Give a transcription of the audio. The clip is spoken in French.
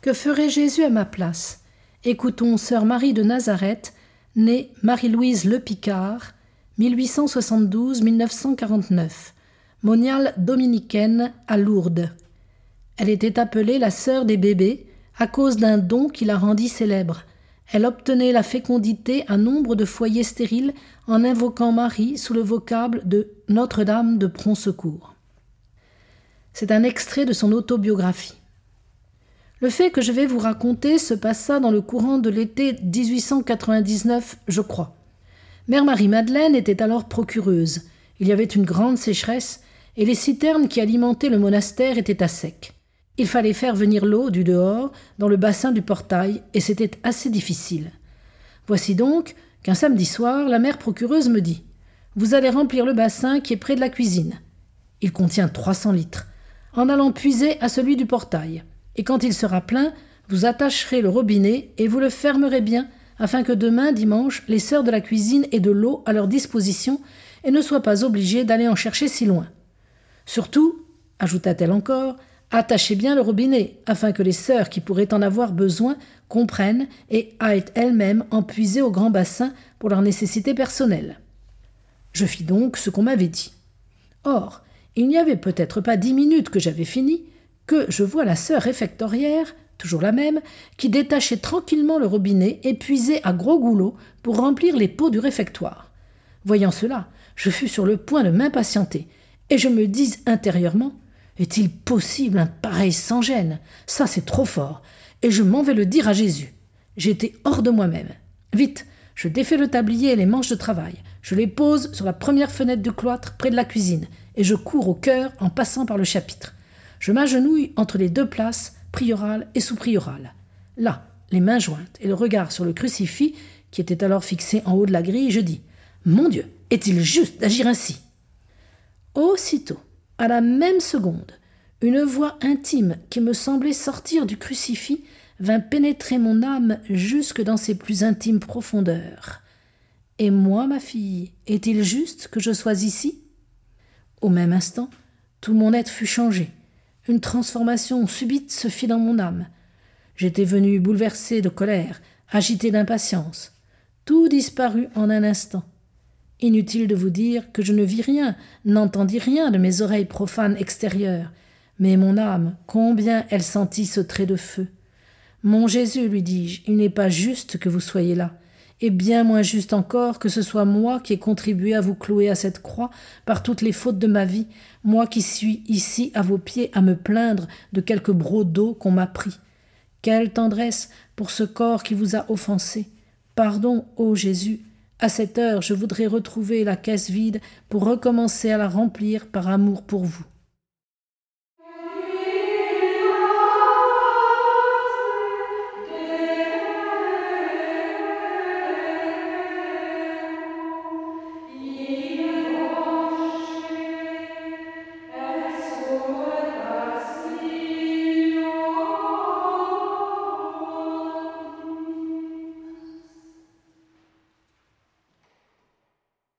Que ferait Jésus à ma place? Écoutons sœur Marie de Nazareth, née Marie-Louise Le Picard, 1872-1949, moniale dominicaine à Lourdes. Elle était appelée la sœur des bébés à cause d'un don qui la rendit célèbre. Elle obtenait la fécondité à nombre de foyers stériles en invoquant Marie sous le vocable de Notre-Dame de Prompt Secours. C'est un extrait de son autobiographie. Le fait que je vais vous raconter se passa dans le courant de l'été 1899, je crois. Mère Marie-Madeleine était alors procureuse. Il y avait une grande sécheresse et les citernes qui alimentaient le monastère étaient à sec. Il fallait faire venir l'eau du dehors dans le bassin du portail et c'était assez difficile. Voici donc qu'un samedi soir, la mère procureuse me dit Vous allez remplir le bassin qui est près de la cuisine. Il contient 300 litres. En allant puiser à celui du portail et quand il sera plein, vous attacherez le robinet et vous le fermerez bien, afin que demain, dimanche, les sœurs de la cuisine aient de l'eau à leur disposition et ne soient pas obligées d'aller en chercher si loin. Surtout, ajouta-t-elle encore, attachez bien le robinet, afin que les sœurs qui pourraient en avoir besoin comprennent et aillent elles-mêmes en puiser au grand bassin pour leurs nécessités personnelles. Je fis donc ce qu'on m'avait dit. Or, il n'y avait peut-être pas dix minutes que j'avais fini, que je vois la sœur réfectorière, toujours la même, qui détachait tranquillement le robinet et puisait à gros goulot pour remplir les pots du réfectoire. Voyant cela, je fus sur le point de m'impatienter, et je me dis intérieurement Est-il possible un pareil sans gêne? Ça, c'est trop fort, et je m'en vais le dire à Jésus. J'étais hors de moi-même. Vite, je défais le tablier et les manches de travail. Je les pose sur la première fenêtre du cloître près de la cuisine, et je cours au cœur en passant par le chapitre. Je m'agenouille entre les deux places, priorale et sous-priorale. Là, les mains jointes et le regard sur le crucifix, qui était alors fixé en haut de la grille, je dis Mon Dieu, est-il juste d'agir ainsi? Aussitôt, à la même seconde, une voix intime qui me semblait sortir du crucifix vint pénétrer mon âme jusque dans ses plus intimes profondeurs. Et moi, ma fille, est-il juste que je sois ici? Au même instant, tout mon être fut changé. Une transformation subite se fit dans mon âme. J'étais venu bouleversé de colère, agité d'impatience. Tout disparut en un instant. Inutile de vous dire que je ne vis rien, n'entendis rien de mes oreilles profanes extérieures, mais mon âme, combien elle sentit ce trait de feu. Mon Jésus, lui dis-je, il n'est pas juste que vous soyez là et bien moins juste encore que ce soit moi qui ai contribué à vous clouer à cette croix par toutes les fautes de ma vie, moi qui suis ici à vos pieds à me plaindre de quelques d'eau qu'on m'a pris. Quelle tendresse pour ce corps qui vous a offensé. Pardon, ô Jésus. À cette heure, je voudrais retrouver la caisse vide pour recommencer à la remplir par amour pour vous.